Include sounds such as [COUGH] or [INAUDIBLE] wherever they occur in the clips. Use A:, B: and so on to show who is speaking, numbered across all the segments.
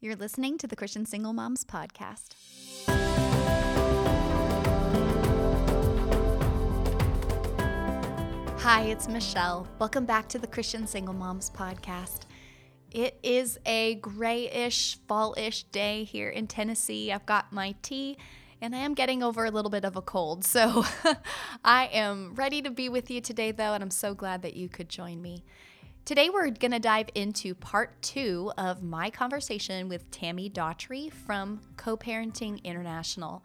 A: You're listening to the Christian Single Moms Podcast. Hi, it's Michelle. Welcome back to the Christian Single Moms Podcast. It is a grayish, fallish day here in Tennessee. I've got my tea and I am getting over a little bit of a cold. So [LAUGHS] I am ready to be with you today, though, and I'm so glad that you could join me. Today, we're going to dive into part two of my conversation with Tammy Daughtry from Co Parenting International.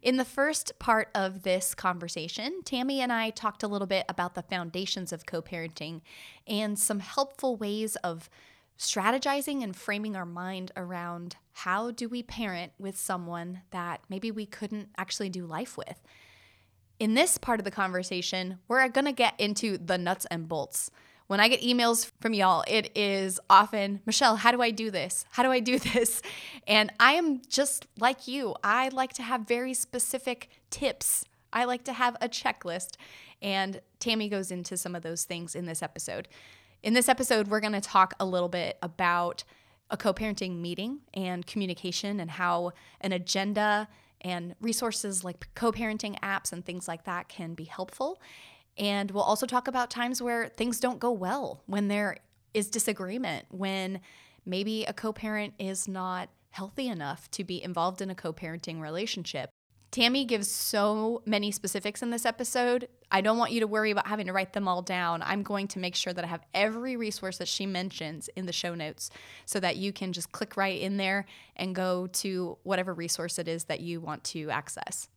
A: In the first part of this conversation, Tammy and I talked a little bit about the foundations of co parenting and some helpful ways of strategizing and framing our mind around how do we parent with someone that maybe we couldn't actually do life with. In this part of the conversation, we're going to get into the nuts and bolts. When I get emails from y'all, it is often, Michelle, how do I do this? How do I do [LAUGHS] this? And I am just like you. I like to have very specific tips. I like to have a checklist. And Tammy goes into some of those things in this episode. In this episode, we're going to talk a little bit about a co parenting meeting and communication and how an agenda and resources like co parenting apps and things like that can be helpful. And we'll also talk about times where things don't go well, when there is disagreement, when maybe a co parent is not healthy enough to be involved in a co parenting relationship. Tammy gives so many specifics in this episode. I don't want you to worry about having to write them all down. I'm going to make sure that I have every resource that she mentions in the show notes so that you can just click right in there and go to whatever resource it is that you want to access.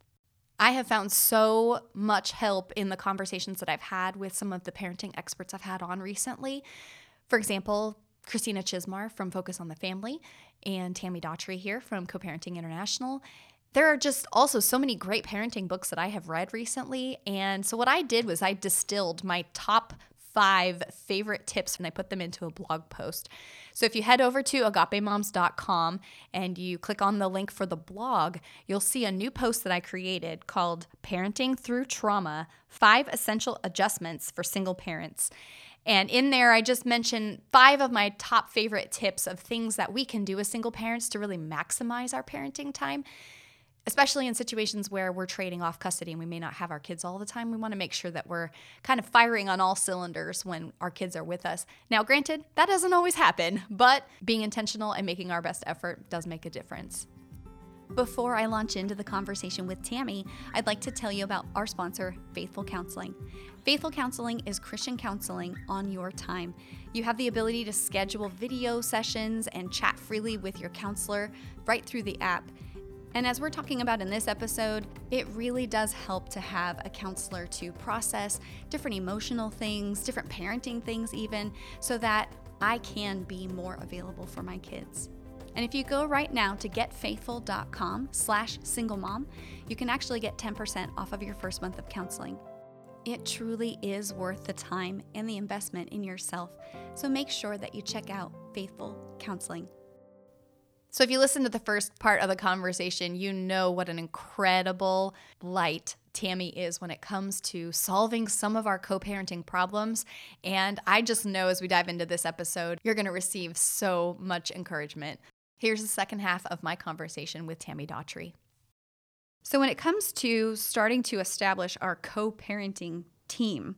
A: I have found so much help in the conversations that I've had with some of the parenting experts I've had on recently. For example, Christina Chismar from Focus on the Family and Tammy Daughtry here from Co Parenting International there are just also so many great parenting books that I have read recently. And so, what I did was I distilled my top five favorite tips and I put them into a blog post. So, if you head over to agapemoms.com and you click on the link for the blog, you'll see a new post that I created called Parenting Through Trauma Five Essential Adjustments for Single Parents. And in there, I just mentioned five of my top favorite tips of things that we can do as single parents to really maximize our parenting time especially in situations where we're trading off custody and we may not have our kids all the time. We want to make sure that we're kind of firing on all cylinders when our kids are with us. Now, granted, that doesn't always happen, but being intentional and making our best effort does make a difference. Before I launch into the conversation with Tammy, I'd like to tell you about our sponsor, Faithful Counseling. Faithful Counseling is Christian counseling on your time. You have the ability to schedule video sessions and chat freely with your counselor right through the app. And as we're talking about in this episode, it really does help to have a counselor to process different emotional things, different parenting things, even, so that I can be more available for my kids. And if you go right now to getfaithful.com slash single mom, you can actually get 10% off of your first month of counseling. It truly is worth the time and the investment in yourself. So make sure that you check out Faithful Counseling. So, if you listen to the first part of the conversation, you know what an incredible light Tammy is when it comes to solving some of our co parenting problems. And I just know as we dive into this episode, you're going to receive so much encouragement. Here's the second half of my conversation with Tammy Daughtry. So, when it comes to starting to establish our co parenting team,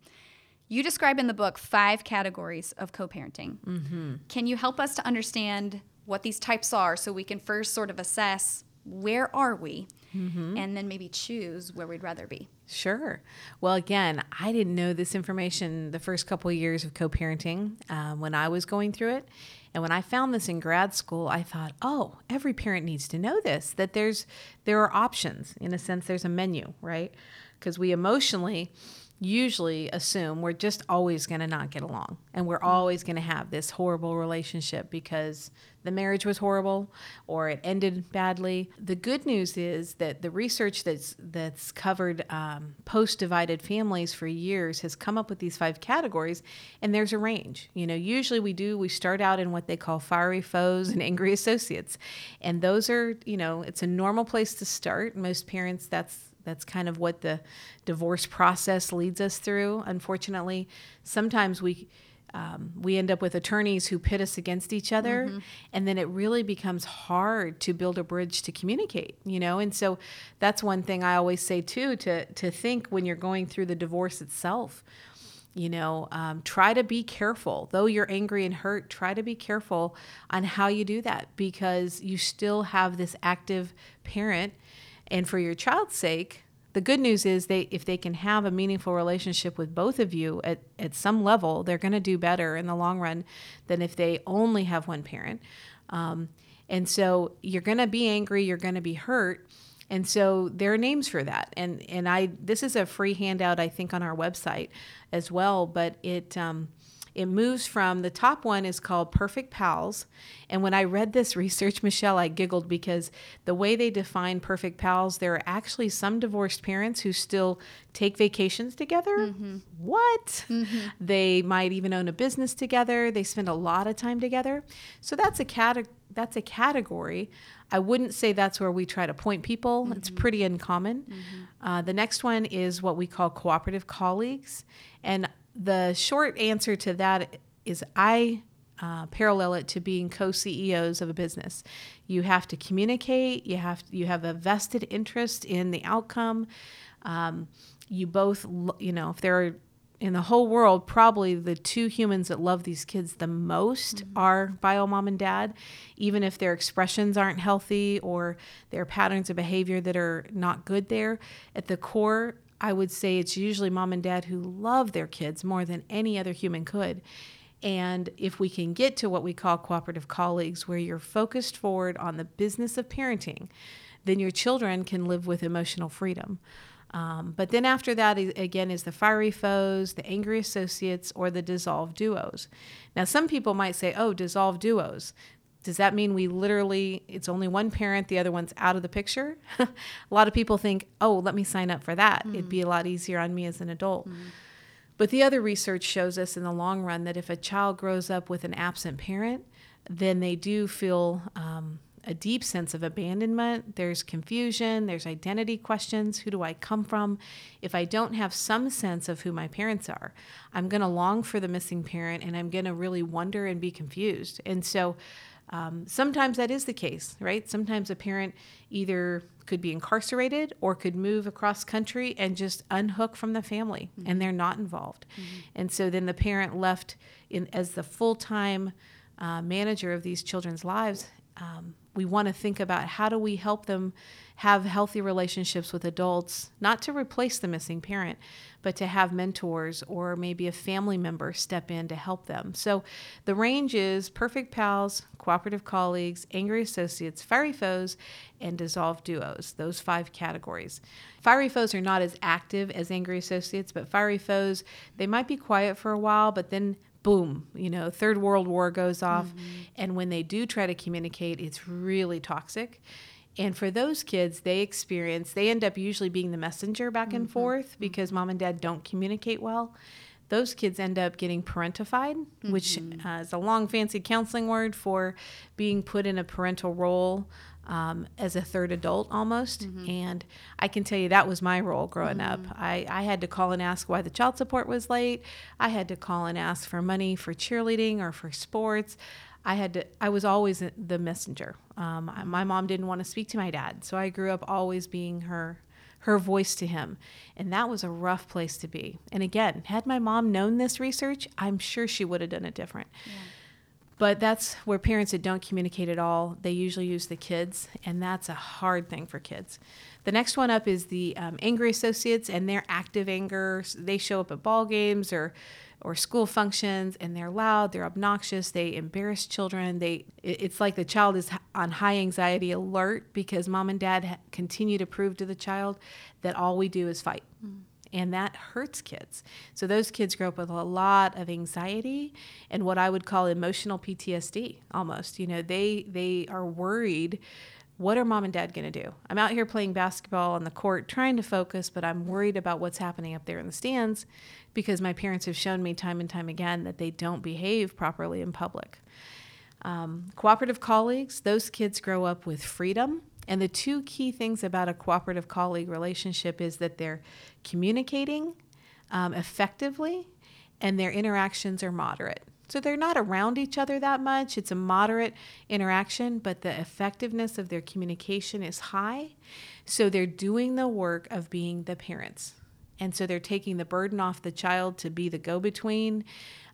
A: you describe in the book five categories of co parenting. Mm-hmm. Can you help us to understand what these types are so we can first sort of assess where are we mm-hmm. and then maybe choose where we'd rather be.
B: Sure. Well again i didn't know this information the first couple of years of co-parenting um, when i was going through it. And when i found this in grad school i thought oh every parent needs to know this that there's there are options in a sense there's a menu right? Because we emotionally usually assume we're just always going to not get along and we're always going to have this horrible relationship because the marriage was horrible or it ended badly. The good news is that the research that's that's covered um, post-divided families for years has come up with these five categories, and there's a range. You know, usually we do we start out in what they call fiery foes and angry associates, and those are you know it's a normal place to start. Most parents that's that's kind of what the divorce process leads us through. Unfortunately, sometimes we um, we end up with attorneys who pit us against each other
C: Mm-hmm.
B: and then it really becomes hard to build a bridge to communicate you know and so that's one thing i always say too to to think when you're going through the divorce itself you know um, try to be careful though you're angry and hurt try to be careful on how you do that because you still have this active parent and for your child's sake the good news is they if they can have a meaningful relationship with both of you at, at some level they're going to do better in the long run than if they only have one parent. Um, and so you're going to be angry you're going to be hurt and so there are names for that. And and i this is a free handout i think on our website as well but it um, it moves from the top one is called Perfect Pals. And when I read this [LAUGHS] research, Michelle, I giggled because the way they define perfect pals, there are actually some divorced parents who still take vacations together. Mm-hmm. What? Mm-hmm. They might even own a business together. They spend a lot of time together. So that's a cate- that's a category. I wouldn't say that's where we try to point people. It's mm-hmm. pretty uncommon. Uh, the next one is what we call cooperative colleagues. And the short answer to that is I uh, parallel it to being co-CEOs of a business. You have to communicate. You have you have a vested interest in the outcome. Um, you both, you know, if there are in the whole world, probably the two humans that love these kids the most are bio mom and dad, even if their expressions aren't healthy or their patterns of behavior that are not good there. At the core, I would say it's usually mom and dad who love their kids more than any other human could. And if we can get to what we call cooperative colleagues, where you're focused forward on the business of parenting, then your children can live with emotional freedom. Um, but then after that, again, is the fiery foes, the angry associates, or the dissolved duos. Now, some people might say, oh, dissolved duos. Does that mean we literally, it's only one parent, the other one's out of the picture? [LAUGHS] a lot of people think, oh, let me sign up for that. It'd be a lot easier on me as an adult. But the other research shows us in the long run that if a child grows up with an absent parent, then they do feel um, a deep sense of abandonment. There's confusion, there's identity questions. Who do I come from? If I don't have some sense of who my parents are, I'm going to long for the missing parent and I'm going to really wonder and be confused. And so, um, sometimes that is the case, right? Sometimes a parent either could be incarcerated or could move across country and just unhook from the family and they're not involved. And so then the parent left in as the full time uh, manager of these children's lives. Um, we want to think about how do we help them have healthy relationships with adults, not to replace the missing parent, but to have mentors or maybe a family member step in to help them. So the range is perfect pals, cooperative colleagues, angry associates, fiery foes, and dissolved duos, those five categories. Fiery foes are not as active as angry associates, but fiery foes, they might be quiet for a while, but then boom, you know, third world war goes off. Mm-hmm. And when they do try to communicate, it's really toxic. And for those kids, they experience, they end up usually being the messenger back and mm-hmm. forth mm-hmm. because mom and dad don't communicate well. Those kids end up getting parentified, which mm-hmm. uh, is a long, fancy counseling word for being put in a parental role um, as a third adult almost. And I can tell you that was my role growing up. I, I had to call and ask why the child support was late. I had to call and ask for money for cheerleading or for sports. I had to. I was always the messenger. Um, my mom didn't want to speak to my dad, so I grew up always being her her voice to him, and that was a rough place to be. And again, had my mom known this research, I'm sure she would have done it different. But that's where parents that don't communicate at all, they usually use the kids, and that's a hard thing for kids. The next one up is the um, angry associates, and their active anger. They show up at ball games or or school functions, and they're loud, they're obnoxious, they embarrass children. They it's like the child is on high anxiety alert because mom and dad continue to prove to the child that all we do is fight hmm. and that hurts kids. So those kids grow up with a lot of anxiety and what I would call emotional PTSD almost. You know, they they are worried what are mom and dad going to do? I'm out here playing basketball on the court trying to focus, but I'm worried about what's happening up there in the stands because my parents have shown me time and time again that they don't behave properly in public. Um, cooperative colleagues, those kids grow up with freedom. And the two key things about a cooperative colleague relationship is that they're communicating um, effectively and their interactions are moderate. So they're not around each other that much. It's a moderate interaction, but the effectiveness of their communication is high. So they're doing the work of being the parents. And so they're taking the burden off the child to be the go between.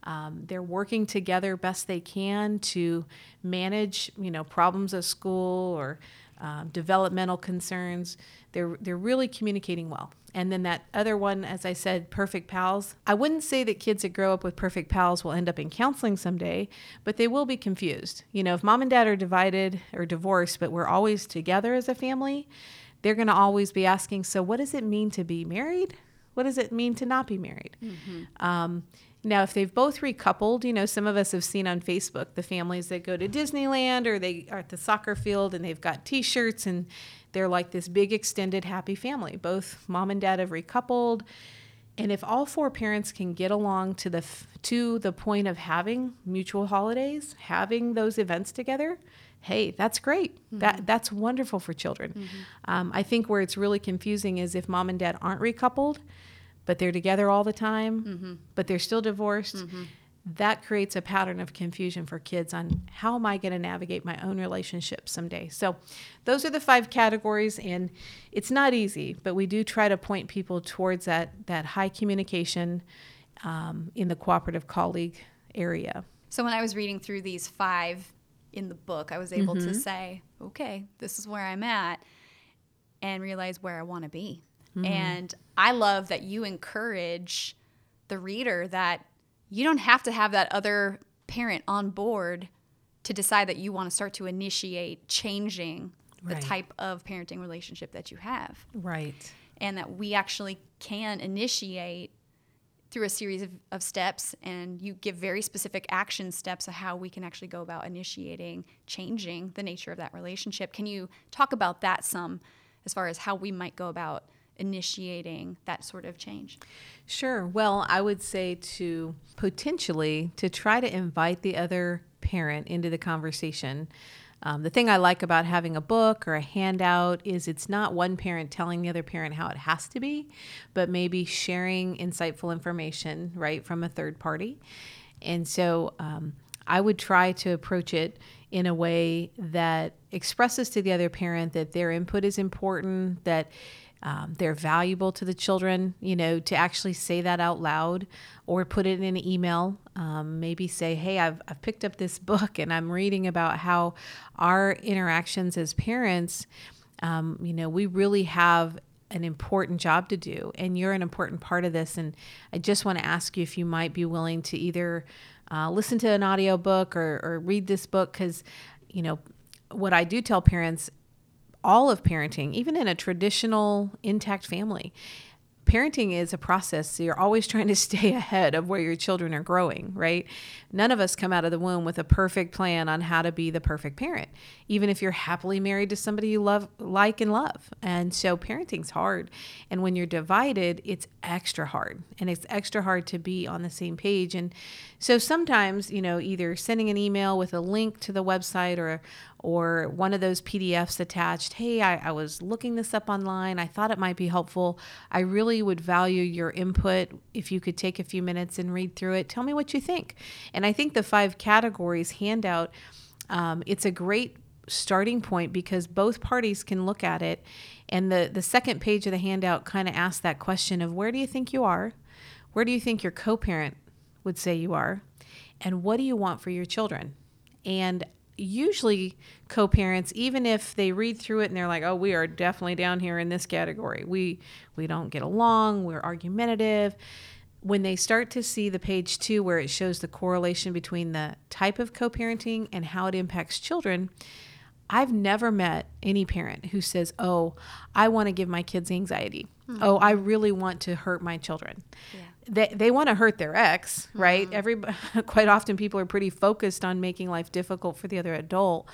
B: Um, they're working together best they can to manage, you know, problems at school or um, developmental concerns. They're they're really communicating well. And then that other one, as I said, perfect pals. I wouldn't say that kids that grow up with perfect pals will end up in counseling someday, but they will be confused. You know, if mom and dad are divided or divorced, but we're always together as a family, they're going to always be asking, so what does it mean to be married? What does it mean to not be married? Mm-hmm. Um, now, if they've both recoupled, you know, some of us have seen on Facebook the families that go to Disneyland or they are at the soccer field and they've got t shirts and they're like this big extended happy family. Both mom and dad have recoupled. And if all four parents can get along to the to the point of having mutual holidays, having those events together, hey, that's great. Mm-hmm. That that's wonderful for children. Mm-hmm. Um, I think where it's really confusing is if mom and dad aren't recoupled, but they're together all the time, mm-hmm. but they're still divorced. That creates a pattern of confusion for kids on how am I going to navigate my own relationship someday. So, those are the five categories, and it's not easy, but we do try to point people towards that that high communication um, in the cooperative colleague area.
C: So, when I was reading through these five in the book, I was able mm-hmm. to say, okay, this is where I'm at, and realize where I want to be. Mm-hmm. And I love that you encourage the reader that you don't have to have that other parent on board to decide that you want to start to initiate changing right. the type of parenting relationship that you have.
B: Right.
C: And that we actually can initiate through a series of, of steps and you give very specific action steps of how we can actually go about initiating changing the nature of that relationship. Can you talk about that some as far as how we might go about initiating that sort of change?
B: Sure. Well, I would say to potentially to try to invite the other parent into the conversation. Um, the thing I like about having a book or a handout is it's not one parent telling the other parent how it has to be, but maybe sharing insightful information, right, from a third party. And so um, I would try to approach it in a way that expresses to the other parent that their input is important, that um, they're valuable to the children, you know, to actually say that out loud or put it in an email. Um, maybe say, hey, I've, I've picked up this book and I'm reading about how our interactions as parents, um, you know, we really have an important job to do and you're an important part of this. And I just want to ask you if you might be willing to either uh, listen to an audiobook or, or read this book because, you know, what I do tell parents all of parenting, even in a traditional intact family, parenting is a process. So you're always [LAUGHS] trying to stay ahead of where your children are growing, right? None of us come out of the womb with a perfect plan on how to be the perfect parent, even if you're happily married to somebody you love, like, and love. And so parenting's hard. And when you're divided, it's extra hard. And it's extra hard to be on the same page. And so sometimes, you know, either sending an email with a link to the website or or one of those PDFs attached. Hey, I, I, was looking this up online. I thought it might be helpful. I really would value your input if you could take a few minutes and read through it. Tell me what you think. And I think the five categories handout, um, it's a great starting point because both parties can look at it. And the, the second page of the handout kind of asks that question of where do you think you are? Where do you think your co parent would say you are? And what do you want for your children? And usually co-parents even if they read through it and they're like oh we are definitely down here in this category we we don't get along we're argumentative when they start to see the page two where it shows the correlation between the type of co-parenting and how it impacts children I've never met any parent who says, "Oh, I want to give my kids anxiety. Mm-hmm. Oh, I really want to hurt my children." Yeah they, they want to hurt their ex, right? Mm-hmm. Every [LAUGHS] quite often people are pretty focused on making life difficult for the other adult,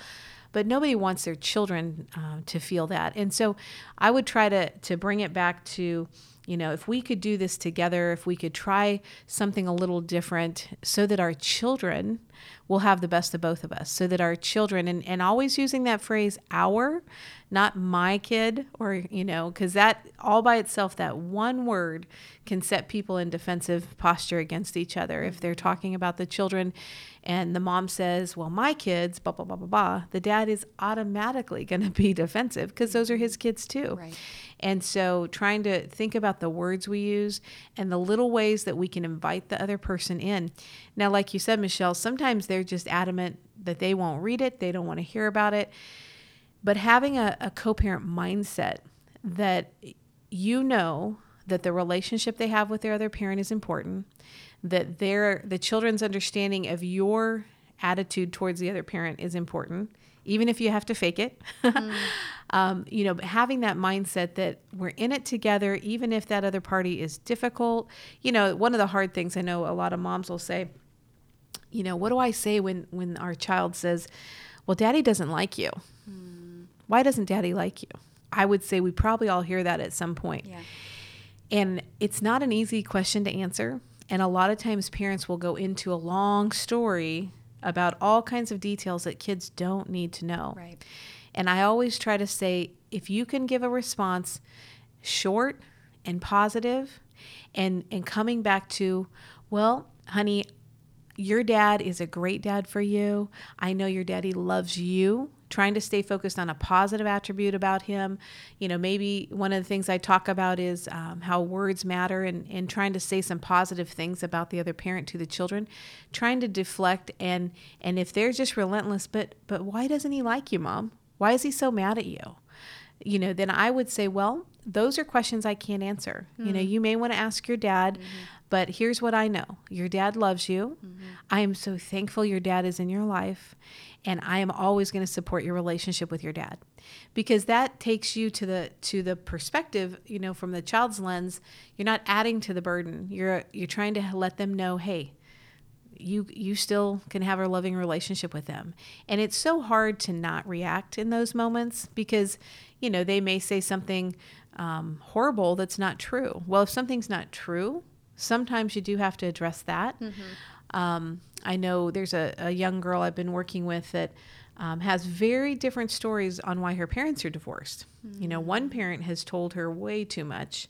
B: but nobody wants their children uh, to feel that. And so I would try to to bring it back to you know, if we could do this together, if we could try something a little different so that our children will have the best of both of us, so that our children, and, and always using that phrase, our, not my kid, or, you know, because that all by itself, that one word can set people in defensive posture against each other. If they're talking about the children and the mom says, well, my kids, blah, blah, blah, blah, blah, the dad is automatically [LAUGHS] going to be defensive because those are his kids too.
C: Right.
B: And so trying to think about the words we use and the little ways that we can invite the other person in. Now, like you said, Michelle, sometimes they're just adamant that they won't read it, they don't want to hear about it. But having a, a co parent mindset that you know that the relationship they have with their other parent is important, that their the children's understanding of your attitude towards the other parent is important, even if you have to fake it. [LAUGHS] Mm. um, you know, having that mindset that we're in it together, even if that other party is difficult. You know, one of the hard things I know a lot of moms will say, you know, what do I say when when our child says, "Well, Daddy doesn't like you." Mm. Why doesn't Daddy like you? I would say we probably all hear that at some point. Yeah. And it's not an easy question to answer. And a lot of times parents will go into a long story about all kinds of details that kids don't need to know.
C: Right.
B: And I always try to say if you can give a response short and positive and and coming back to, well, honey, your dad is a great dad for you. I know your daddy loves you trying to stay focused on a positive attribute about him. You know, maybe one of the things I talk about is um, how words matter and, and trying to say some positive things about the other parent to the children, trying to deflect and and if they're just relentless, but but why doesn't he like you, mom? Why is he so mad at you? You know, then I would say, well, those are questions I can't answer. Mm-hmm. You know, you may want to ask your dad, mm-hmm. but here's what I know your dad loves you. Mm-hmm. I am so thankful your dad is in your life and I am always going to support your relationship with your dad because that takes you to the to the perspective you know from the child's lens you're not adding to the burden you're you're trying to let them know hey you you still can have a loving relationship with them and it's so hard to not react in those moments because you know they may say something um, horrible that's not true well if something's not true sometimes you do have to address that mm-hmm. Um, I know there's a, a, young girl I've been working with that um, has very different stories on why her parents are divorced. Mm-hmm. You know, one mm. parent has told her way too much,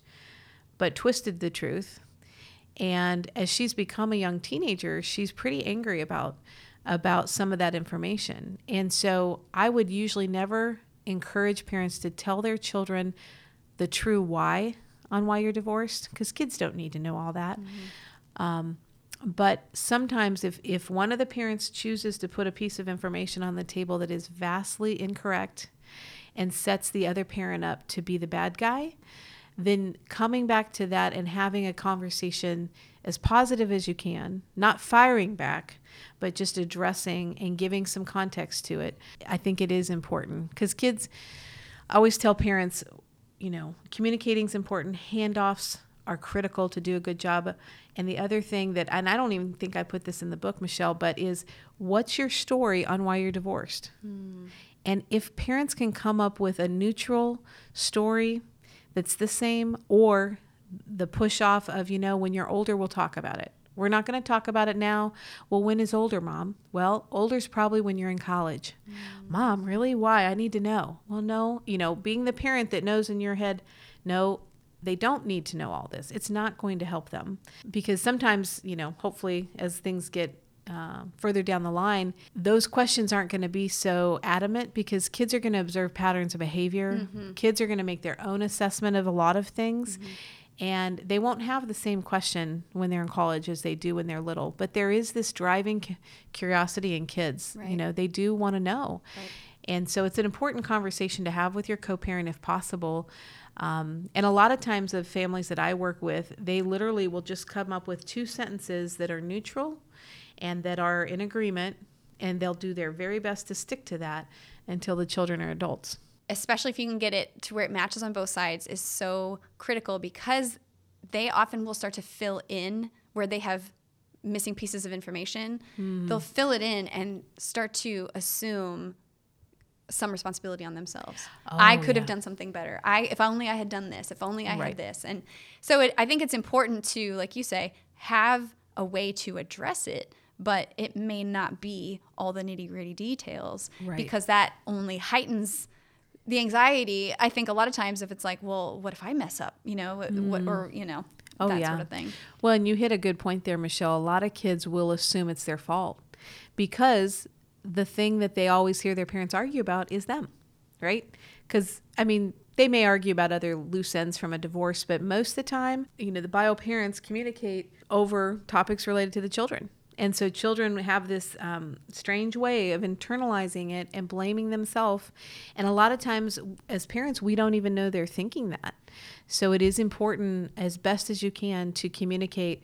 B: but twisted the truth. And as she's become a young teenager, she's pretty angry about about some of that information. And so I would usually never encourage parents to tell their children the true why on why you're divorced because kids don't need to know all that. Mm-hmm. Um, but sometimes if, if one of the parents chooses to put a piece of information on the table that is vastly incorrect and sets the other parent up to be the bad guy then coming back to that and having a conversation as positive as you can not firing back but just addressing and giving some context to it i think it is important because kids I always tell parents you know communicating is important handoffs are critical to do a good job. And the other thing that, and I don't even think I put this in the book, Michelle, but is what's your story on why you're divorced? Mm. And if parents can come up with a neutral story that's the same, or the push off of, you know, when you're older, we'll talk about it. We're not going to talk about it now. Well, when is older, mom? Well, older's probably when you're in college. Mm. Mom, really? Why? I need to know. Well, no, you know, being the parent that knows in your head, no, they don't need to know all this. It's not going to help them because sometimes, you know, hopefully as things get uh, further down the line, those questions aren't going to be so adamant because kids are going to observe patterns of behavior. Mm-hmm. Kids are going to make their own assessment of a lot of things. Mm-hmm. And they won't have the same question when they're in college as they do when they're little. But there is this driving curiosity in kids. Right. You know, they do want to know. Right. And so it's an important conversation to have with your co parent if possible. Um, and a lot of times, the families that I work with, they literally will just come up with two sentences that are neutral and that are in agreement, and they'll do their very best to stick to that until the children are adults.
C: Especially if you can get it to where it matches on both sides, is so critical because they often will start to fill in where they have missing pieces of information. Mm. They'll fill it in and start to assume
A: some responsibility on themselves. I
B: Oh,
A: could have done something better. I if only I had done this. If only I
B: Right.
A: had this. And so it, I think it's important to, like you say, have a way to address it, but it may not be all the nitty gritty details
B: Right.
A: because that only heightens the anxiety. I think a lot of times if it's like, well, what if I mess up? You know, what, mm. or you know,
B: Oh,
A: that
B: yeah.
A: sort of thing.
B: Well, and you hit a good point there, Michelle. A lot of kids will assume it's their fault because the thing that they always hear their parents argue about is them, right? Because, I mean, they may argue about other loose ends from a divorce, but most of the time, you know, the bio parents communicate over topics related to the children. And so children have this um, strange way of internalizing it and blaming themselves. And a lot of times, as parents, we don't even know they're thinking that. So it is important, as best as you can, to communicate,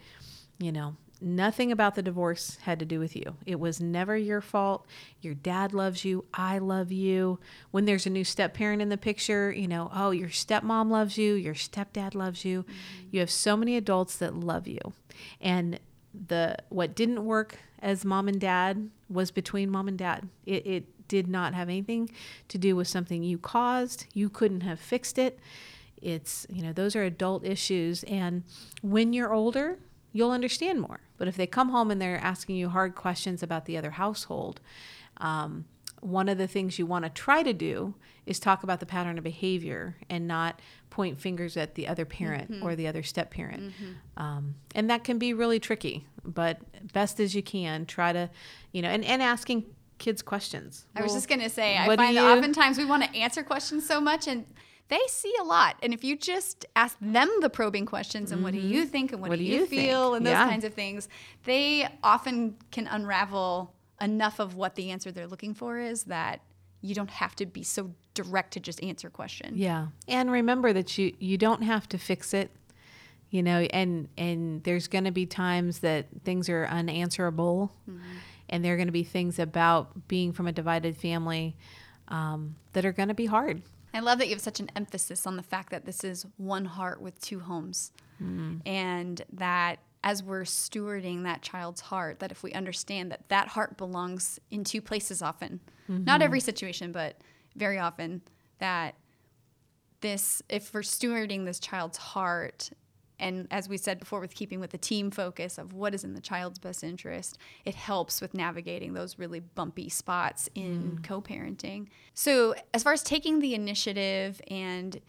B: you know, nothing about the divorce had to do with you. It was never your fault. Your dad loves you. I love you. When there's a new step parent in the picture, you know, oh, your stepmom loves you. Your stepdad loves you. You have so many adults that love you. And the what didn't work as mom and dad was between mom and dad. It, it did not have anything to do with something you caused. You couldn't have fixed it. It's, you know, those are adult issues. And when you're older, you'll understand more. But if they come home and they're asking you hard questions about the other household, um, one of the things you want to try to do is talk about the pattern of behavior and not point fingers at the other parent mm-hmm. or the other step parent. Mm-hmm. Um, and that can be really tricky, but best as you can, try to, you know, and, and asking kids questions.
A: I was
B: Well,
A: just gonna say, I find that
B: you-
A: oftentimes we want to answer questions so much, and they see a lot. And if you just ask them the probing questions, and what do mm-hmm. you think, and what,
B: What
A: do
B: do
A: you,
B: you
A: feel,
B: think?
A: and those
B: Yeah.
A: kinds of things, they often can unravel enough of what the answer they're looking for is that you don't have to be so direct to just answer question.
B: Yeah. And remember that you you don't have to fix it. You know, and and there's going to be times that things are unanswerable. And there are going to be things about being from a divided family um, that are going to be hard.
A: I love that you have such an emphasis on the fact that this is one heart with two homes. And that as we're stewarding that child's heart, that if we understand that that heart belongs in two places often, not every mm-hmm. situation, but very often, that this, if we're stewarding this child's heart, and as we said before, with keeping with the team focus of what is in the child's best interest, it helps with navigating those really bumpy spots in mm. co parenting. So, as far as taking the initiative and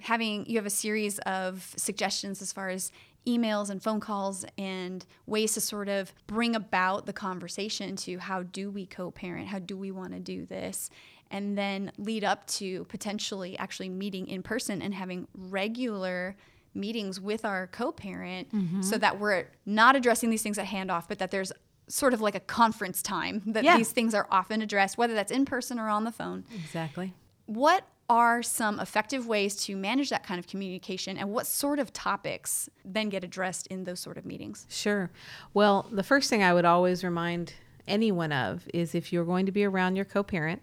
A: having, you have a series of suggestions as far as emails and phone calls and ways to sort of bring about the conversation to how do we co parent? How do we want to do this? And then lead up to potentially actually meeting in person and having regular meetings with our co-parent mm-hmm. so that we're not addressing these things at handoff but that there's sort of like a conference time that
B: Yeah.
A: these things are often addressed whether that's in person or on the phone
B: Exactly.
A: what are some effective ways to manage that kind of communication and what sort of topics then get addressed in those sort of meetings
B: Sure. Well, the first thing I would always remind anyone of is if you're going to be around your co parent,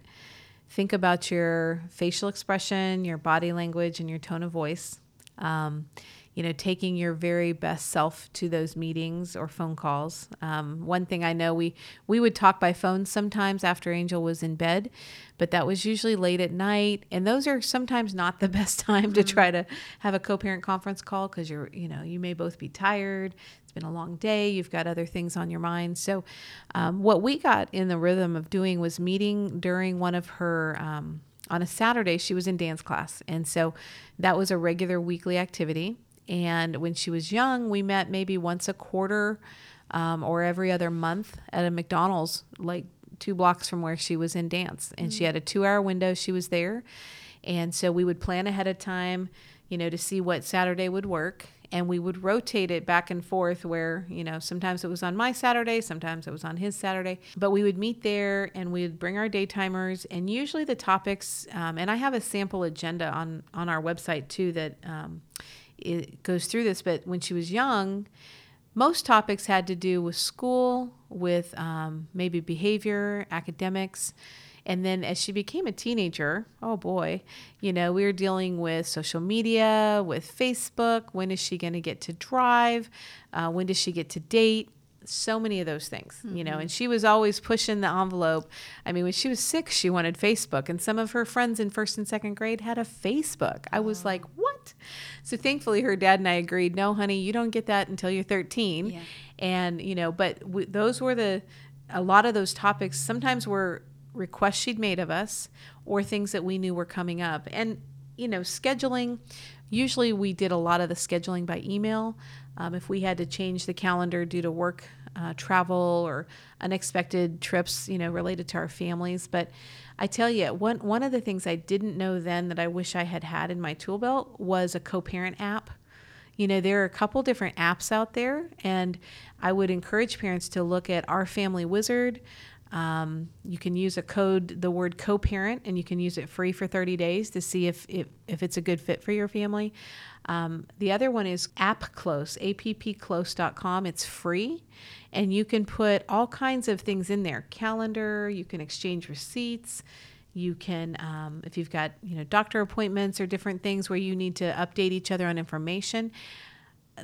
B: think about your facial expression, your body language, and your tone of voice. Um, you know, taking your very best self to those meetings or phone calls. Um, one thing I know we we would talk by phone sometimes after Angel was in bed, but that was usually late at night, and those are sometimes not the [LAUGHS] best time to try to have a co-parent conference call because you're you know you may both be tired. It's been a long day. You've got other things on your mind. So, um, what we got in the rhythm of doing was meeting during one of her. Um, on a Saturday, she was in dance class. And so that was a regular weekly activity. And when she was young, we met maybe once a quarter um, or every other month at a McDonald's, like two blocks from where she was in dance. And she had a two hour window, she was there. And so we would plan ahead of time, you know, to see what Saturday would work. And we would rotate it back and forth where, you know, sometimes it was on my Saturday, sometimes it was on his Saturday. But we would meet there and we would bring our daytimers. And usually the topics, um, and I have a sample agenda on, on our website too that um, it goes through this. But when she was young, most topics had to do with school, with um, maybe behavior, academics. And then as she became a teenager, oh boy, you know, we were dealing with social media, with Facebook. When is she going to get to drive? Uh, when does she get to date? So many of those things, you know, mm-hmm. and she was always pushing the envelope. I mean, when she was six, she wanted Facebook, and some of her friends in first and second grade had a Facebook. I was like, what? So thankfully, her dad and I agreed, no, honey, you don't get that until you're 13.
A: Yeah.
B: And, you know, but w- those were the, a lot of those topics sometimes were requests she'd made of us or things that we knew were coming up. And, you know, scheduling, usually we did a lot of the scheduling by email. Um, if we had to change the calendar due to work uh, travel or unexpected trips, you know, related to our families. But I tell you, one one of the things I didn't know then that I wish I had had in my tool belt was a co-parent app. You know, there are a couple different apps out there, and I would encourage parents to look at Our Family Wizard. Um, you can use a code, the word co-parent, and you can use it free for 30 days to see if, if, if it's a good fit for your family. Um, the other one is AppClose, appclose.com. It's free, and you can put all kinds of things in there. Calendar, you can exchange receipts. You can, um, if you've got you know doctor appointments or different things where you need to update each other on information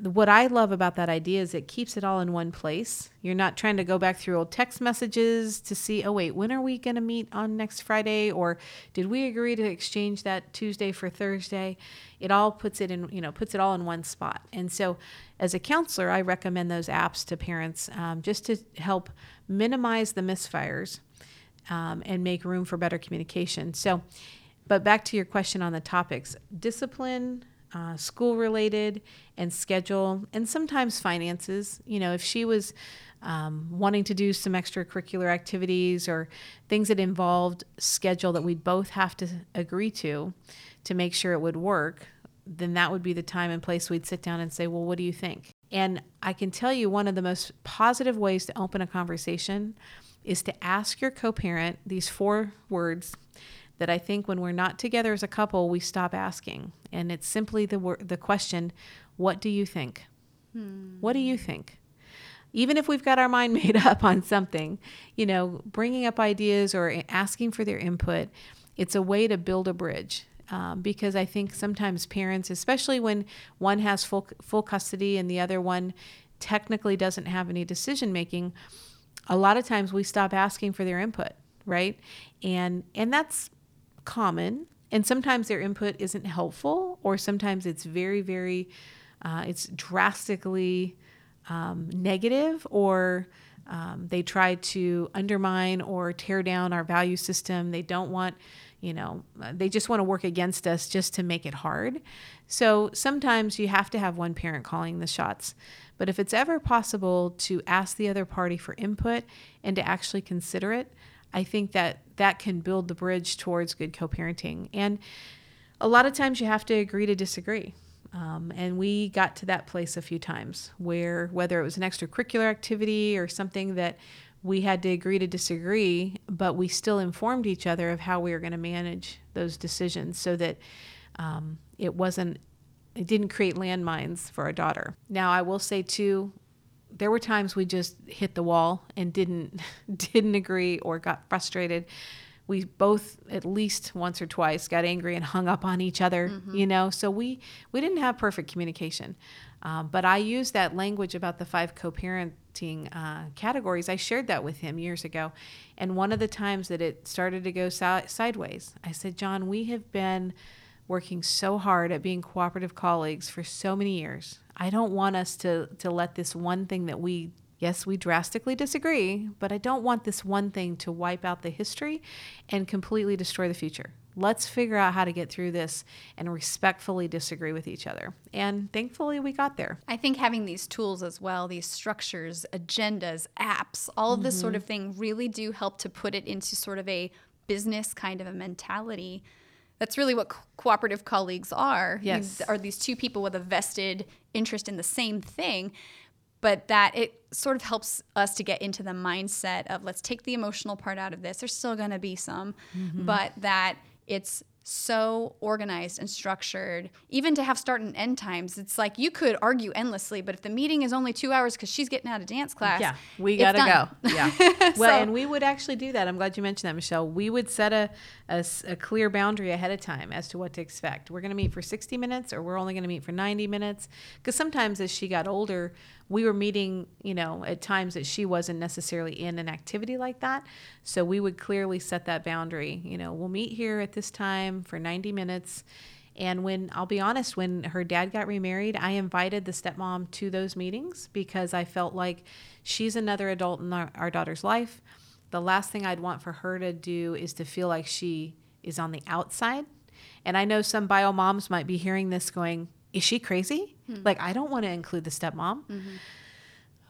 B: what I love about that idea is it keeps it all in one place. You're not trying to go back through old text messages to see, oh, wait, when are we going to meet on next Friday? Or did we agree to exchange that Tuesday for Thursday? It all puts it in, you know, puts it all in one spot. And so as a counselor, I recommend those apps to parents um, just to help minimize the misfires um, and make room for better communication. So, but back to your question on the topics discipline, uh, school related and schedule and sometimes finances. You know if she was um, wanting to do some extracurricular activities or things that involved schedule that we'd both have to agree to to make sure it would work then that would be the time and place we'd sit down and say well what do you think? And i can tell you one of the most positive ways to open a conversation is to ask your co-parent these four words that I think when we're not together as a couple, we stop asking. And it's simply the wor- the question, what do you think? Hmm. What do you think? Even if we've got our mind [LAUGHS] made up on something, you know, bringing up ideas or asking for their input, it's a way to build a bridge. Um, because I think sometimes parents, especially when one has full full custody and the other one technically doesn't have any decision making, a lot of times we stop asking for their input, right? And and that's common and sometimes their input isn't helpful or sometimes it's very very uh, it's drastically um, negative or um, they try to undermine or tear down our value system. They don't want you know uh, they just want to work against us just to make it hard. So sometimes you have to have one parent calling the shots. But if it's ever possible to ask the other party for input and to actually consider it I think that that can build the bridge towards good co parenting. And a lot of times you have to agree to disagree. Um, and we got to that place a few times where, whether it was an extracurricular activity or something that we had to agree to disagree, but we still informed each other of how we were going to manage those decisions so that um, it wasn't, it didn't create landmines for our daughter. Now, I will say too, there were times we just hit the wall and didn't [LAUGHS] didn't agree or got frustrated. We both at least once or twice got angry and hung up on each other mm-hmm. you know? So we we didn't have perfect communication. Um, but i used that language about the five co-parenting uh, categories. I shared that with him years ago. And one of the times that it started to go si- sideways i said john we have been working so hard at being cooperative colleagues for so many years I don't want us to to let this one thing that we yes, we drastically disagree, but I don't want this one thing to wipe out the history and completely destroy the future. Let's figure out how to get through this and respectfully disagree with each other. And thankfully, we got there.
A: I think having these tools as well, these structures, agendas, apps, all of this mm-hmm. sort of thing really do help to put it into sort of a business kind of a mentality that's really what co- cooperative colleagues are.
B: Yes.
A: are these two people with a vested interest in the same thing, but that it sort of helps us to get into the mindset of let's take the emotional part out of this. There's still going to be some, mm-hmm. but that it's so organized and structured, even to have start and end times. It's like you could argue endlessly, but if the meeting is only two hours because she's getting out of dance class,
B: yeah, we gotta go. Yeah. [LAUGHS] well, so, and we would actually do that. I'm glad you mentioned that, Michelle. We would set a, a, a clear boundary ahead of time as to what to expect. We're going to meet for 60 minutes, or we're only going to meet for 90 minutes. Because sometimes as she got older, we were meeting, you know, at times that she wasn't necessarily in an activity like that. So we would clearly set that boundary. You know, we'll meet here at this time for 90 minutes. And when I'll be honest, when her dad got remarried, I invited the stepmom to those meetings because I felt like she's another adult in our, our daughter's life. The last thing I'd want for her to do is to feel like she is on the outside. And I know some bio moms might be hearing this going, is she crazy? Hmm. Like, I don't want to include the stepmom. Mm-hmm.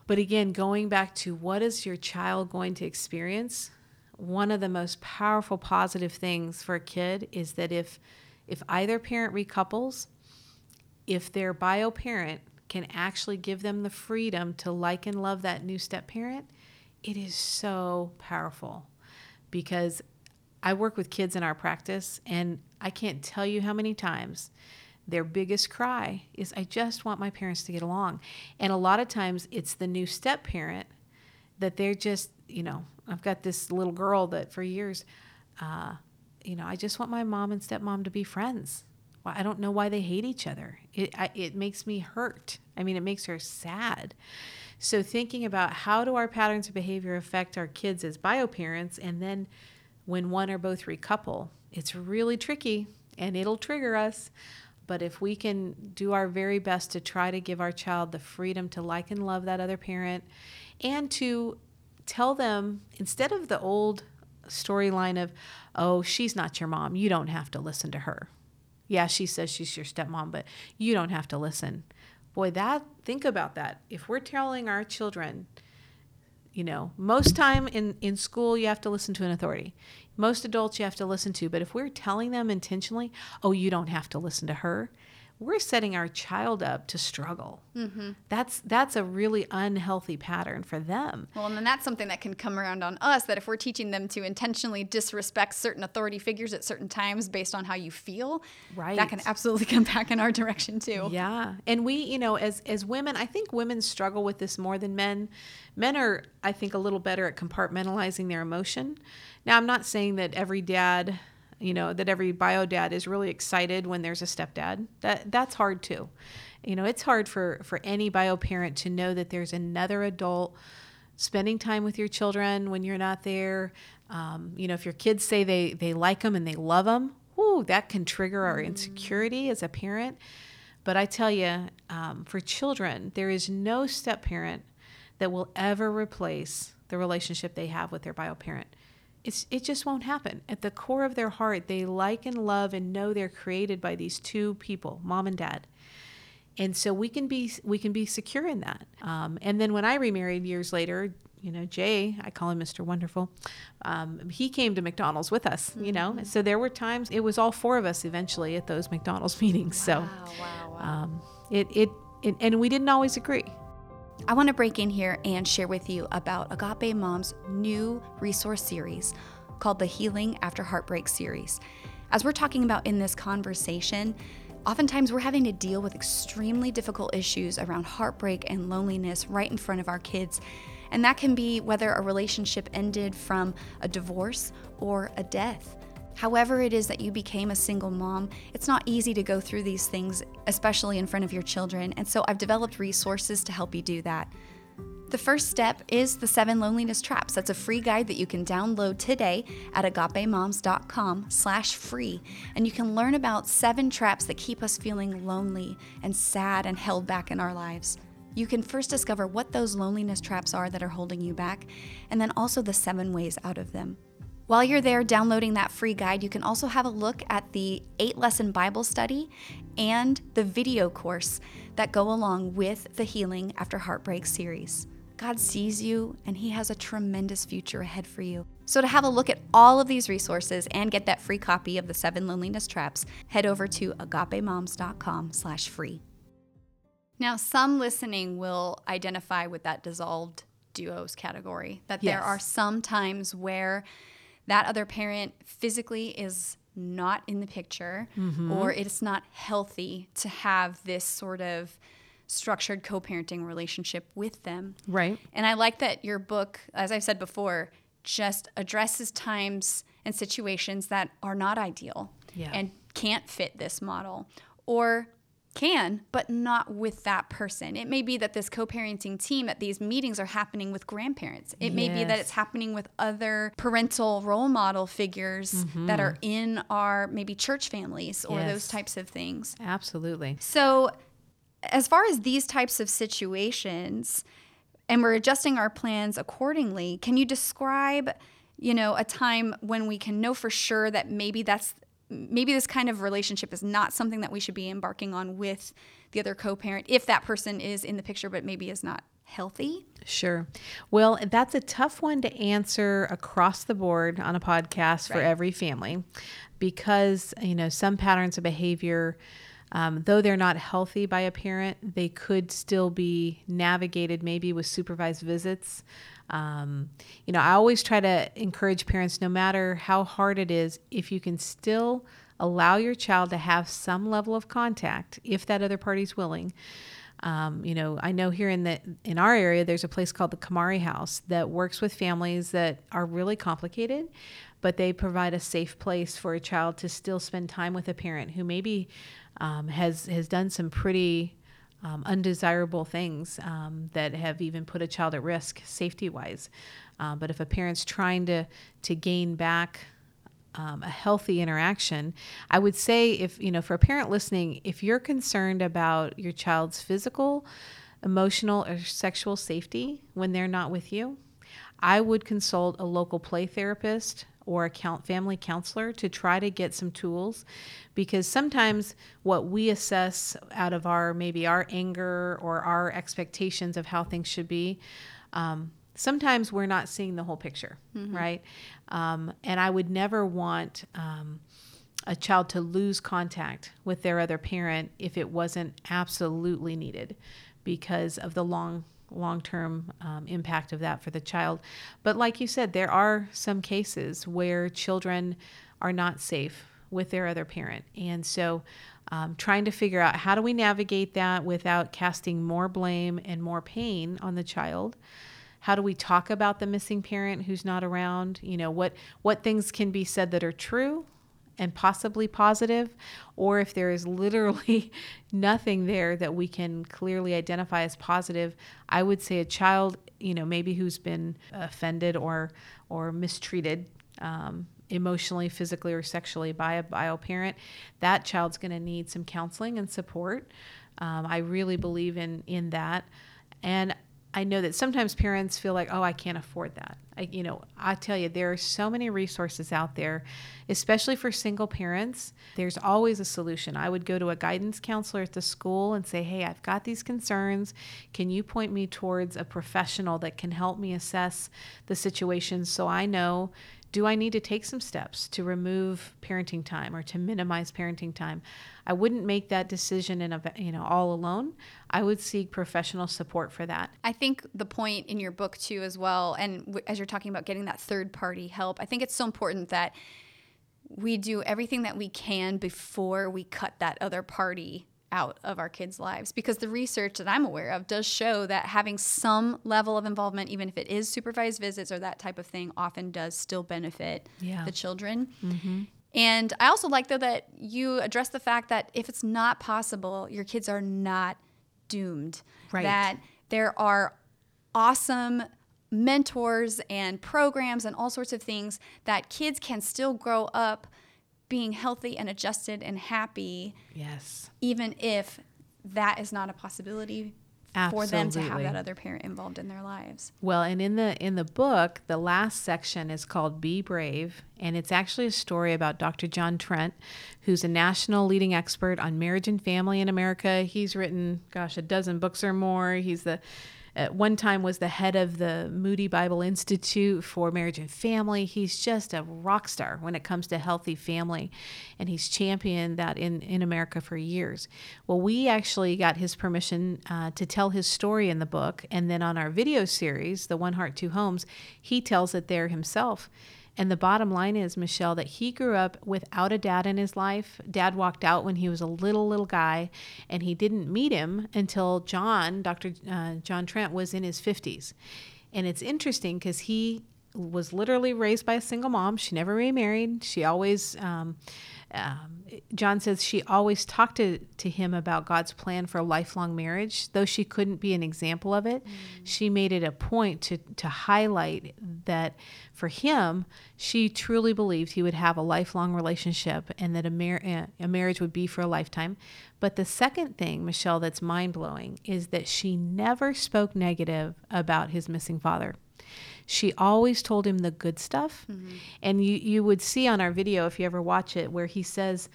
B: But again, going back to what is your child going to experience? One of the most powerful positive things for a kid is that if if either parent recouples, if their bio parent can actually give them the freedom to like and love that new step parent, it is so powerful because I work with kids in our practice and I can't tell you how many times their biggest cry is, I just want my parents to get along. And a lot of times it's the new step parent that they're just, you know, I've got this little girl that for years, uh, you know, I just want my mom and stepmom to be friends. I don't know why they hate each other. It, I, it makes me hurt. I mean, it makes her sad. So, thinking about how do our patterns of behavior affect our kids as bio parents, and then when one or both recouple, it's really tricky and it'll trigger us. But if we can do our very best to try to give our child the freedom to like and love that other parent and to tell them instead of the old storyline of, oh, she's not your mom, you don't have to listen to her. Yeah, she says she's your stepmom, but you don't have to listen. Boy, that think about that. If we're telling our children, you know, most time in, in school you have to listen to an authority most adults you have to listen to. But if we're telling them intentionally, oh, you don't have to listen to her, we're setting our child up to struggle. Mm-hmm. That's that's a really unhealthy pattern for them.
A: Well, and then that's something that can come around on us. That if we're teaching them to intentionally disrespect certain authority figures at certain times based on how you feel, right, that can absolutely [LAUGHS] come back in our direction too.
B: Yeah, and we, you know, as as women, I think women struggle with this more than men. Men are, I think, a little better at compartmentalizing their emotion. Now, I'm not saying that every dad you know that every bio dad is really excited when there's a stepdad. That that's hard too. You know it's hard for for any bio parent to know that there's another adult spending time with your children when you're not there. Um, you know if your kids say they they like them and they love them whoo, that can trigger our insecurity as a parent. But i tell you um, for children there is no step parent that will ever replace the relationship they have with their bio parent it's, it just won't happen. At the core of their heart, they like and love and know they're created by these two people, mom and dad. And so we can be we can be secure in that. Um, and then when I remarried years later, you know, Jay, I call him Mr. Wonderful. Um, he came to McDonald's with us, you know. Mm-hmm. So there were times it was all four of us eventually at those McDonald's [LAUGHS] meetings. Wow, so wow, wow. Um, it, it it and we didn't always agree.
A: I want to break in here and share with you about Agape Mom's new resource series called the Healing After Heartbreak series. As we're talking about in this conversation, oftentimes we're having to deal with extremely difficult issues around heartbreak and loneliness right in front of our kids. And that can be whether a relationship ended from a divorce or a death. However, it is that you became a single mom, it's not easy to go through these things, especially in front of your children. And so I've developed resources to help you do that. The first step is the seven loneliness traps. That's a free guide that you can download today at agapemoms.com slash free. And you can learn about seven traps that keep us feeling lonely and sad and held back in our lives. You can first discover what those loneliness traps are that are holding you back, and then also the seven ways out of them. While you're there downloading that free guide, you can also have a look at the eight lesson Bible study and the video course that go along with the Healing After Heartbreak series. God sees you and He has a tremendous future ahead for you. So, to have a look at all of these resources and get that free copy of the Seven Loneliness Traps, head over to agapemoms.com/slash free. Now, some listening will identify with that dissolved duos category. That yes. there are some times where that other parent physically is not in the picture mm-hmm. or it's not healthy to have this sort of structured co-parenting relationship with them.
B: Right.
A: And I like that your book, as I've said before, just addresses times and situations that are not ideal yeah. and can't fit this model or can, but not with that person. It may be that this co parenting team at these meetings are happening with grandparents. It may be that it's happening with other parental role model figures that are mm-hmm. in our maybe church families or
B: Yes.
A: those types of things.
B: Absolutely.
A: So, as far as these types of situations, and we're adjusting our plans accordingly, can you describe, you know, a time when we can know for sure that maybe that's maybe this kind of relationship is not something that we should be embarking on with the other co-parent if that person is in the picture but maybe is not healthy?
B: Sure. Well, that's a tough one to answer across the board on a podcast for every family because, you know, some patterns of behavior, um, though they're not healthy by a parent, they could still be navigated maybe with supervised visits. Um, you know, I always try to encourage parents, no matter how hard it is, if you can still allow your child to have some level of contact, if that other party's willing, um, you know, I know here in the in our area, there's a place called the Kamari House that works with families that are really complicated, but they provide a safe place for a child to still spend time with a parent who maybe um, has has done some pretty um, undesirable things um, that have even put a child at risk safety wise. Uh, but if a parent's trying to to gain back um, a healthy interaction. I would say, if you know, for a parent listening, if you're concerned about your child's physical, emotional, or sexual safety when they're not with you, I would consult a local play therapist or a count family counselor to try to get some tools because sometimes what we assess out of our maybe our anger or our expectations of how things should be um, sometimes we're not seeing the whole picture, right? Um, and I would never want um, a child to lose contact with their other parent if it wasn't absolutely needed because of the long long term um, impact of that for the child. But like you said, there are some cases where children are not safe with their other parent. And so um, trying to figure out how do we navigate that without casting more blame and more pain on the child how do we talk about the missing parent who's not around you know what what things can be said that are true and possibly positive or if there is literally [LAUGHS] nothing there that we can clearly identify as positive i would say a child you know maybe who's been offended or or mistreated um, emotionally physically or sexually by a bio parent that child's going to need some counseling and support. Um, i really believe in in that. And I know that sometimes parents feel like, oh, I can't afford that. I, you know, I tell you, there are so many resources out there, especially for single parents. There's always a solution. I would go to a guidance counselor at the school and say, hey, I've got these concerns. Can you point me towards a professional that can help me assess the situation so I know do I need to take some steps to remove parenting time or to minimize parenting time? I wouldn't make that decision in a you know all alone. I would seek professional support for that.
A: I think the point in your book too, as well, and w- as you're talking about getting that third party help, I think it's so important that we do everything that we can before we cut that other party out of our kids' lives because the research that I'm aware of does show that having some level of involvement, even if it is supervised visits or that type of thing, often does still benefit
B: Yeah.
A: the children. Mm-hmm. And I also like though that you address the fact that if it's not possible, your kids are not doomed.
B: Right.
A: That there are awesome mentors and programs and all sorts of things that kids can still grow up being healthy and adjusted and happy,
B: Yes.
A: even if that is not a possibility for them to have that other parent involved in their lives.
B: Well, and in the in the book, the last section is called "Be Brave," and it's actually a story about Dr. John Trent, who's a national leading expert on marriage and family in America. He's written, gosh, a dozen books or more. He's the at one time was the head of the Moody Bible Institute for Marriage and Family. He's just a rock star when it comes to healthy family, and he's championed that in, in America for years. Well, we actually got his permission uh, to tell his story in the book, and then on our video series, The One Heart, Two Homes, he tells it there himself. And the bottom line is, Michelle, that he grew up without a dad in his life. Dad walked out when he was a little, little guy, and he didn't meet him until John, Dr. Uh, John Trent, was in his 50s. And it's interesting because he was literally raised by a single mom. She never remarried. She always, um, um, John says she always talked to, to him about God's plan for a lifelong marriage. Though she couldn't be an example of it, mm. she made it a point to, to highlight that for him, she truly believed he would have a lifelong relationship and that a, mar- a marriage would be for a lifetime. But the second thing, Michelle, that's mind blowing is that she never spoke negative about his missing father she always told him the good stuff. Mm-hmm. And you, you would see on our video, if you ever watch it, where he says,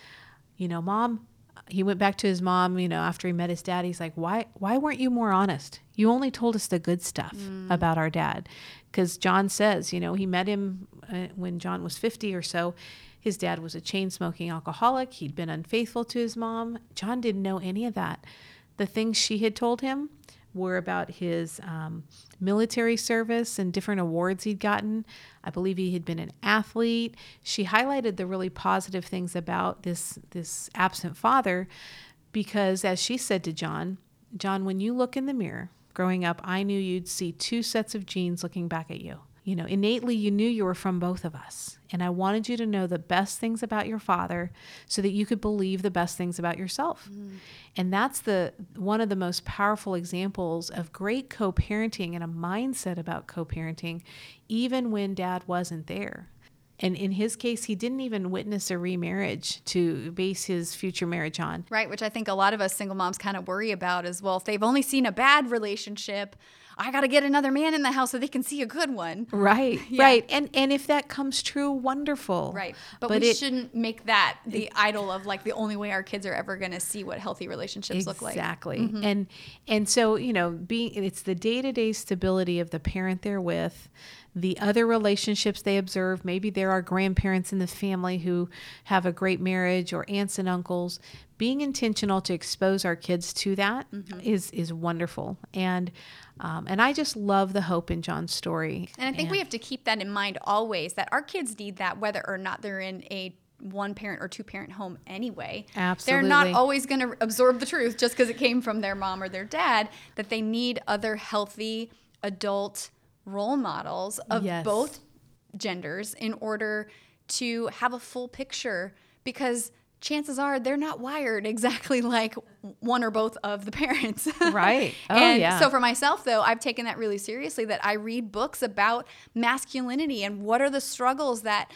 B: you know, mom, he went back to his mom, you know, after he met his dad. He's like, why, why weren't you more honest? You only told us the good stuff mm. about our dad. Because John says, you know, he met him uh, when John was 50 or so. His dad was a chain smoking alcoholic. He'd been unfaithful to his mom. John didn't know any of that. The things she had told him were about his um, military service and different awards he'd gotten. I believe he had been an athlete. She highlighted the really positive things about this this absent father because as she said to John, John, when you look in the mirror, growing up, I knew you'd see two sets of genes looking back at you. You know, innately you knew you were from both of us. And I wanted you to know the best things about your father so that you could believe the best things about yourself. Mm. And that's the one of the most powerful examples of great co-parenting and a mindset about co-parenting even when dad wasn't there. And in his case, he didn't even witness a remarriage to base his future marriage on.
A: Right, which I think a lot of us single moms kind of worry about as well. If they've only seen a bad relationship, I got to get another man in the house so they can see a good one. [LAUGHS]
B: Right. Yeah. Right. And and if that comes true, wonderful.
A: Right. But, but we it, shouldn't make that the it, idol of like the only way our kids are ever going to see what healthy relationships
B: exactly.
A: look like.
B: Exactly. Mm-hmm. And and so, you know, being it's the day-to-day stability of the parent they're with the other relationships they observe. Maybe there are grandparents in the family who have a great marriage or aunts and uncles. Being intentional to expose our kids to that mm-hmm. is is wonderful. And um, and I just love the hope in John's story.
A: And I think and, we have to keep that in mind always that our kids need that whether or not they're in a one parent or two parent home anyway.
B: Absolutely.
A: They're not always going to absorb the truth just because it came from their mom or their dad, that they need other healthy adult role models of yes. both genders in order to have a full picture because chances are they're not wired exactly [LAUGHS] like one or both of the parents. [LAUGHS]
B: right.
A: Oh, and yeah. so for myself though, I've taken that really seriously that I read books about masculinity and what are the struggles that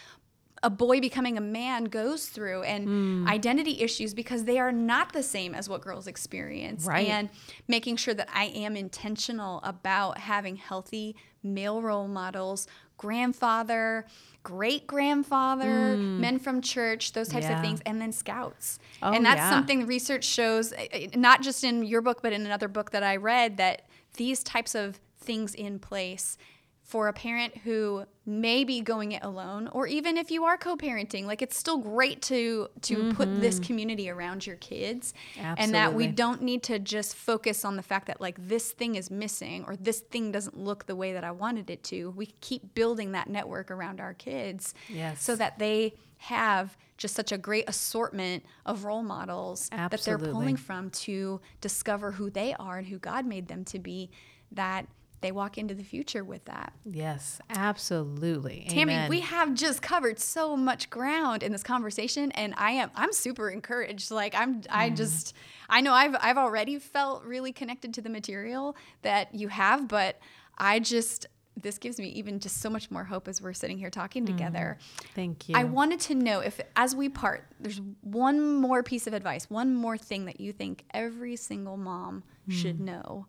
A: a boy becoming a man goes through and mm. identity issues because they are not the same as what girls experience.
B: Right.
A: And making sure that I am intentional about having healthy male role models, grandfather, great grandfather, mm. men from church, those types yeah. of things, and then scouts. Oh, and that's yeah. something research shows, eh, eh, not just in your book, but in another book that I read, that these types of things in place for a parent who may be going it alone or even if you are co-parenting like it's still great to to mm-hmm. put this community around your kids Absolutely. and that we don't need to just focus on the fact that like this thing is missing or this thing doesn't look the way that I wanted it to we keep building that network around our kids
B: yes.
A: so that they have just such a great assortment of role models
B: Absolutely.
A: that they're pulling from to discover who they are and who God made them to be that they walk into the future with that.
B: Yes, absolutely.
A: Tammy, Amen. we have just covered so much ground in this conversation and I am I'm super encouraged. Like I'm I mm. just I know I've I've already felt really connected to the material that you have, but I just this gives me even just so much more hope as we're sitting here talking mm. together.
B: Thank you.
A: I wanted to know if as we part, there's one more piece of advice, one more thing that you think every single mom mm. should know.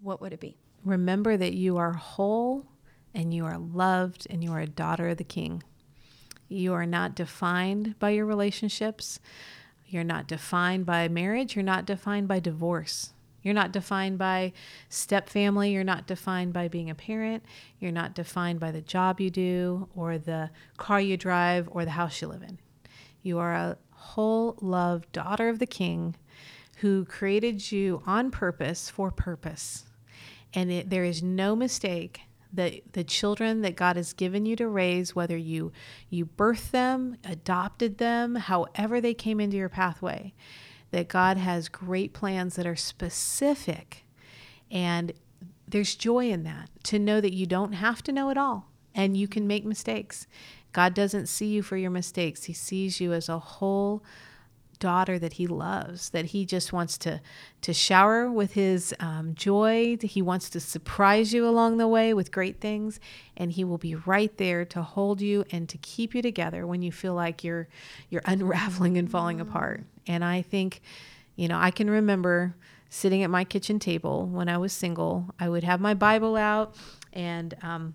A: What would it be?
B: Remember that you are whole and you are loved and you are a daughter of the King. You are not defined by your relationships. You're not defined by marriage. You're not defined by divorce. You're not defined by step family. You're not defined by being a parent. You're not defined by the job you do or the car you drive or the house you live in. You are a whole loved daughter of the King who created you on purpose for purpose. And it, there is no mistake that the children that God has given you to raise, whether you you birthed them, adopted them, however they came into your pathway, that God has great plans that are specific. And there's joy in that to know that you don't have to know it all. and you can make mistakes. God doesn't see you for your mistakes, He sees you as a whole daughter that he loves that he just wants to to shower with his um, joy. He wants to surprise you along the way with great things and he will be right there to hold you and to keep you together when you feel like you're you're [LAUGHS] unraveling and falling mm. apart. And i think you know i can remember sitting at my kitchen table when i was single. I would have my bible out and um,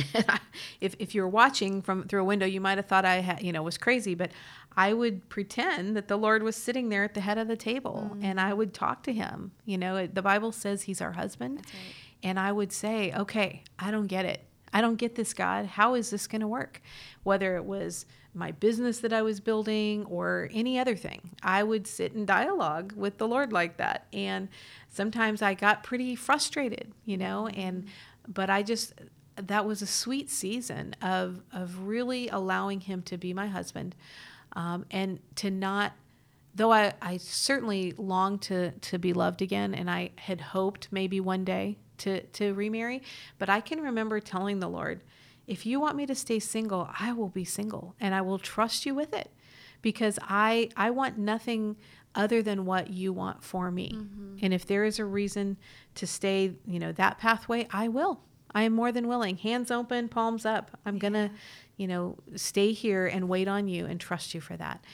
B: [LAUGHS] if, if you're watching from through a window, you might have thought I had, you know, was crazy, but I would pretend that the Lord was sitting there at the head of the table mm. and I would talk to him. You know, the Bible says he's our husband. Right. And I would say, okay, I don't get it. I don't get this, God. How is this going to work? Whether it was my business that I was building or any other thing, I would sit in dialogue with the Lord like that. And sometimes I got pretty frustrated, you know, and, but I just, that was a sweet season of, of really allowing him to be my husband um, and to not though I, I certainly longed to to be loved again and I had hoped maybe one day to to remarry, but I can remember telling the Lord, if you want me to stay single, I will be single and I will trust you with it because I I want nothing other than what you want for me. Mm-hmm. And if there is a reason to stay, you know, that pathway, I will. I am more than willing. Hands open, palms up. I'm yeah. going to you know, stay here and wait on you and trust you for that.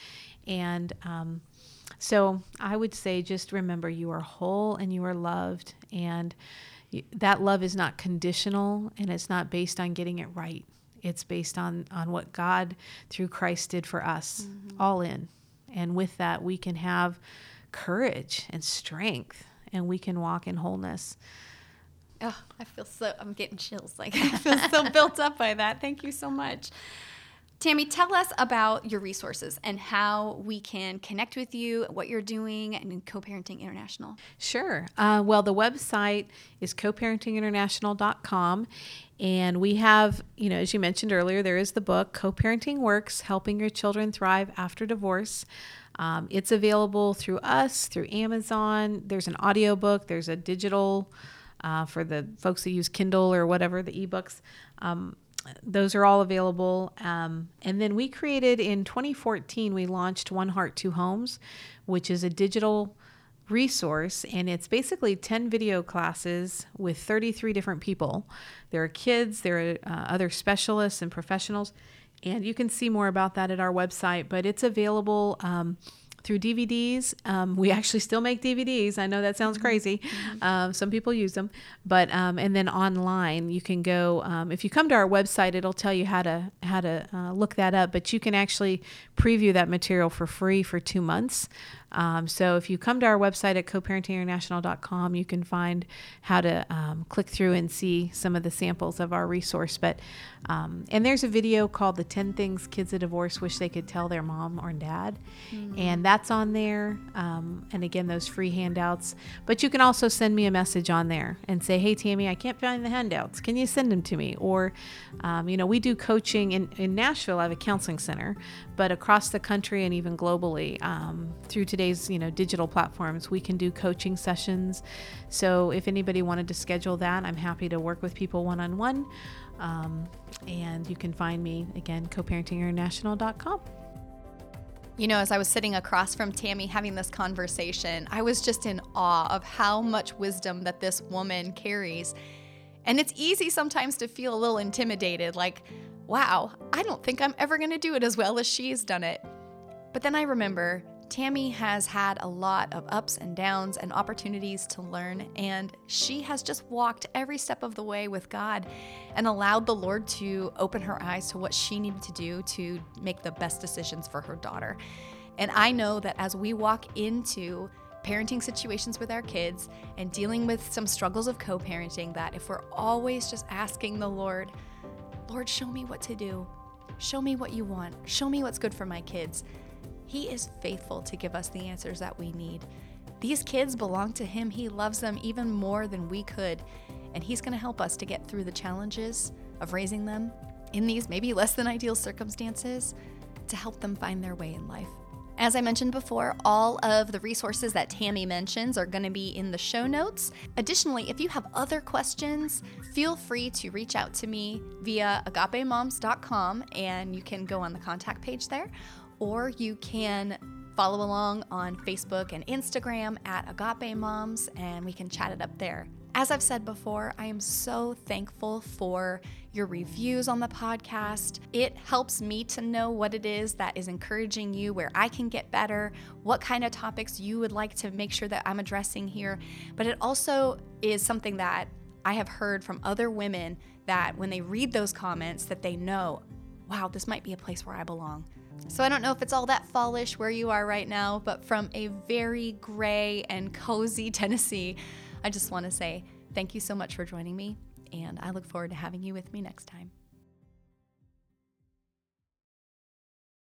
B: And um, so I would say just remember you are whole and you are loved. And that love is not conditional and it's not based on getting it right. It's based on, on what God through Christ did for us, mm-hmm. all in. And with that, we can have courage and strength and we can walk in wholeness.
D: Oh, I feel so, I'm getting chills. Like, [LAUGHS] I feel [LAUGHS] so built up by that. Thank you so much. Tammy, tell us about your resources and how we can connect with you, what you're doing, and Co Parenting International.
B: Sure. Uh, well, the website is coparentinginternational.com. And we have, you know, as you mentioned earlier, there is the book, Co Parenting Works Helping Your Children Thrive After Divorce. Um, it's available through us, through Amazon. There's an audiobook, there's a digital uh, for the folks that use Kindle or whatever, the ebooks. Um, those are all available. Um, and then we created in 2014, we launched One Heart, Two Homes, which is a digital resource and it's basically 10 video classes with 33 different people. There are kids, there are uh, other specialists and professionals. And you can see more about that at our website, but it's available. Um, through DVDs. Um, we actually still make DVDs. I know that sounds mm-hmm. crazy. Mm-hmm. Um, some people use them, but um, and then online you can go. Um, if you come to our website, it'll tell you how to how to uh, look that up. But you can actually preview that material for free for two months. Um, so if you come to our website at coparentinginternational.com, you can find how to um, click through and see some of the samples of our resource. But um, and there's a video called "The 10 Things Kids of Divorce Wish They Could Tell Their Mom or Dad," mm-hmm. and that's on there. Um, and again, those free handouts. But you can also send me a message on there and say, "Hey, Tammy, I can't find the handouts. Can you send them to me?" Or, um, you know, we do coaching in, in Nashville. I have a counseling center, but across the country and even globally um, through today's you know digital platforms we can do coaching sessions. So if anybody wanted to schedule that i'm happy to work with people one-on-one. Um, and you can find me again coparentinginternational.com
A: you know, as I was sitting across from Tammy having this conversation, I was just in awe of how much wisdom that this woman carries. And it's easy sometimes to feel a little intimidated, like, wow, I don't think I'm ever going to do it as well as she's done it. But then I remember Tammy has had a lot of ups and downs and opportunities to learn, and she has just walked every step of the way with God and allowed the Lord to open her eyes to what she needed to do to make the best decisions for her daughter. And I know that as we walk into parenting situations with our kids and dealing with some struggles of co parenting, that if we're always just asking the Lord, Lord, show me what to do. Show me what you want. Show me what's good for my kids. He is faithful to give us the answers that we need. These kids belong to Him. He loves them even more than we could. And He's going to help us to get through the challenges of raising them in these maybe less than ideal circumstances to help them find their way in life. As I mentioned before, all of the resources that Tammy mentions are going to be in the show notes. Additionally, if you have other questions, feel free to reach out to me via agapemoms.com and you can go on the contact page there, or you can follow along on Facebook and Instagram at Agape Moms and we can chat it up there. As I've said before, I am so thankful for your reviews on the podcast. It helps me to know what it is that is encouraging you, where I can get better, what kind of topics you would like to make sure that I'm addressing here. But it also is something that I have heard from other women that when they read those comments that they know, wow, this might be a place where I belong. So I don't know if it's all that fallish where you are right now, but from a very gray and cozy [LAUGHS] Tennessee, I just want to say thank you so much for joining me, and I look forward to having you with me next time.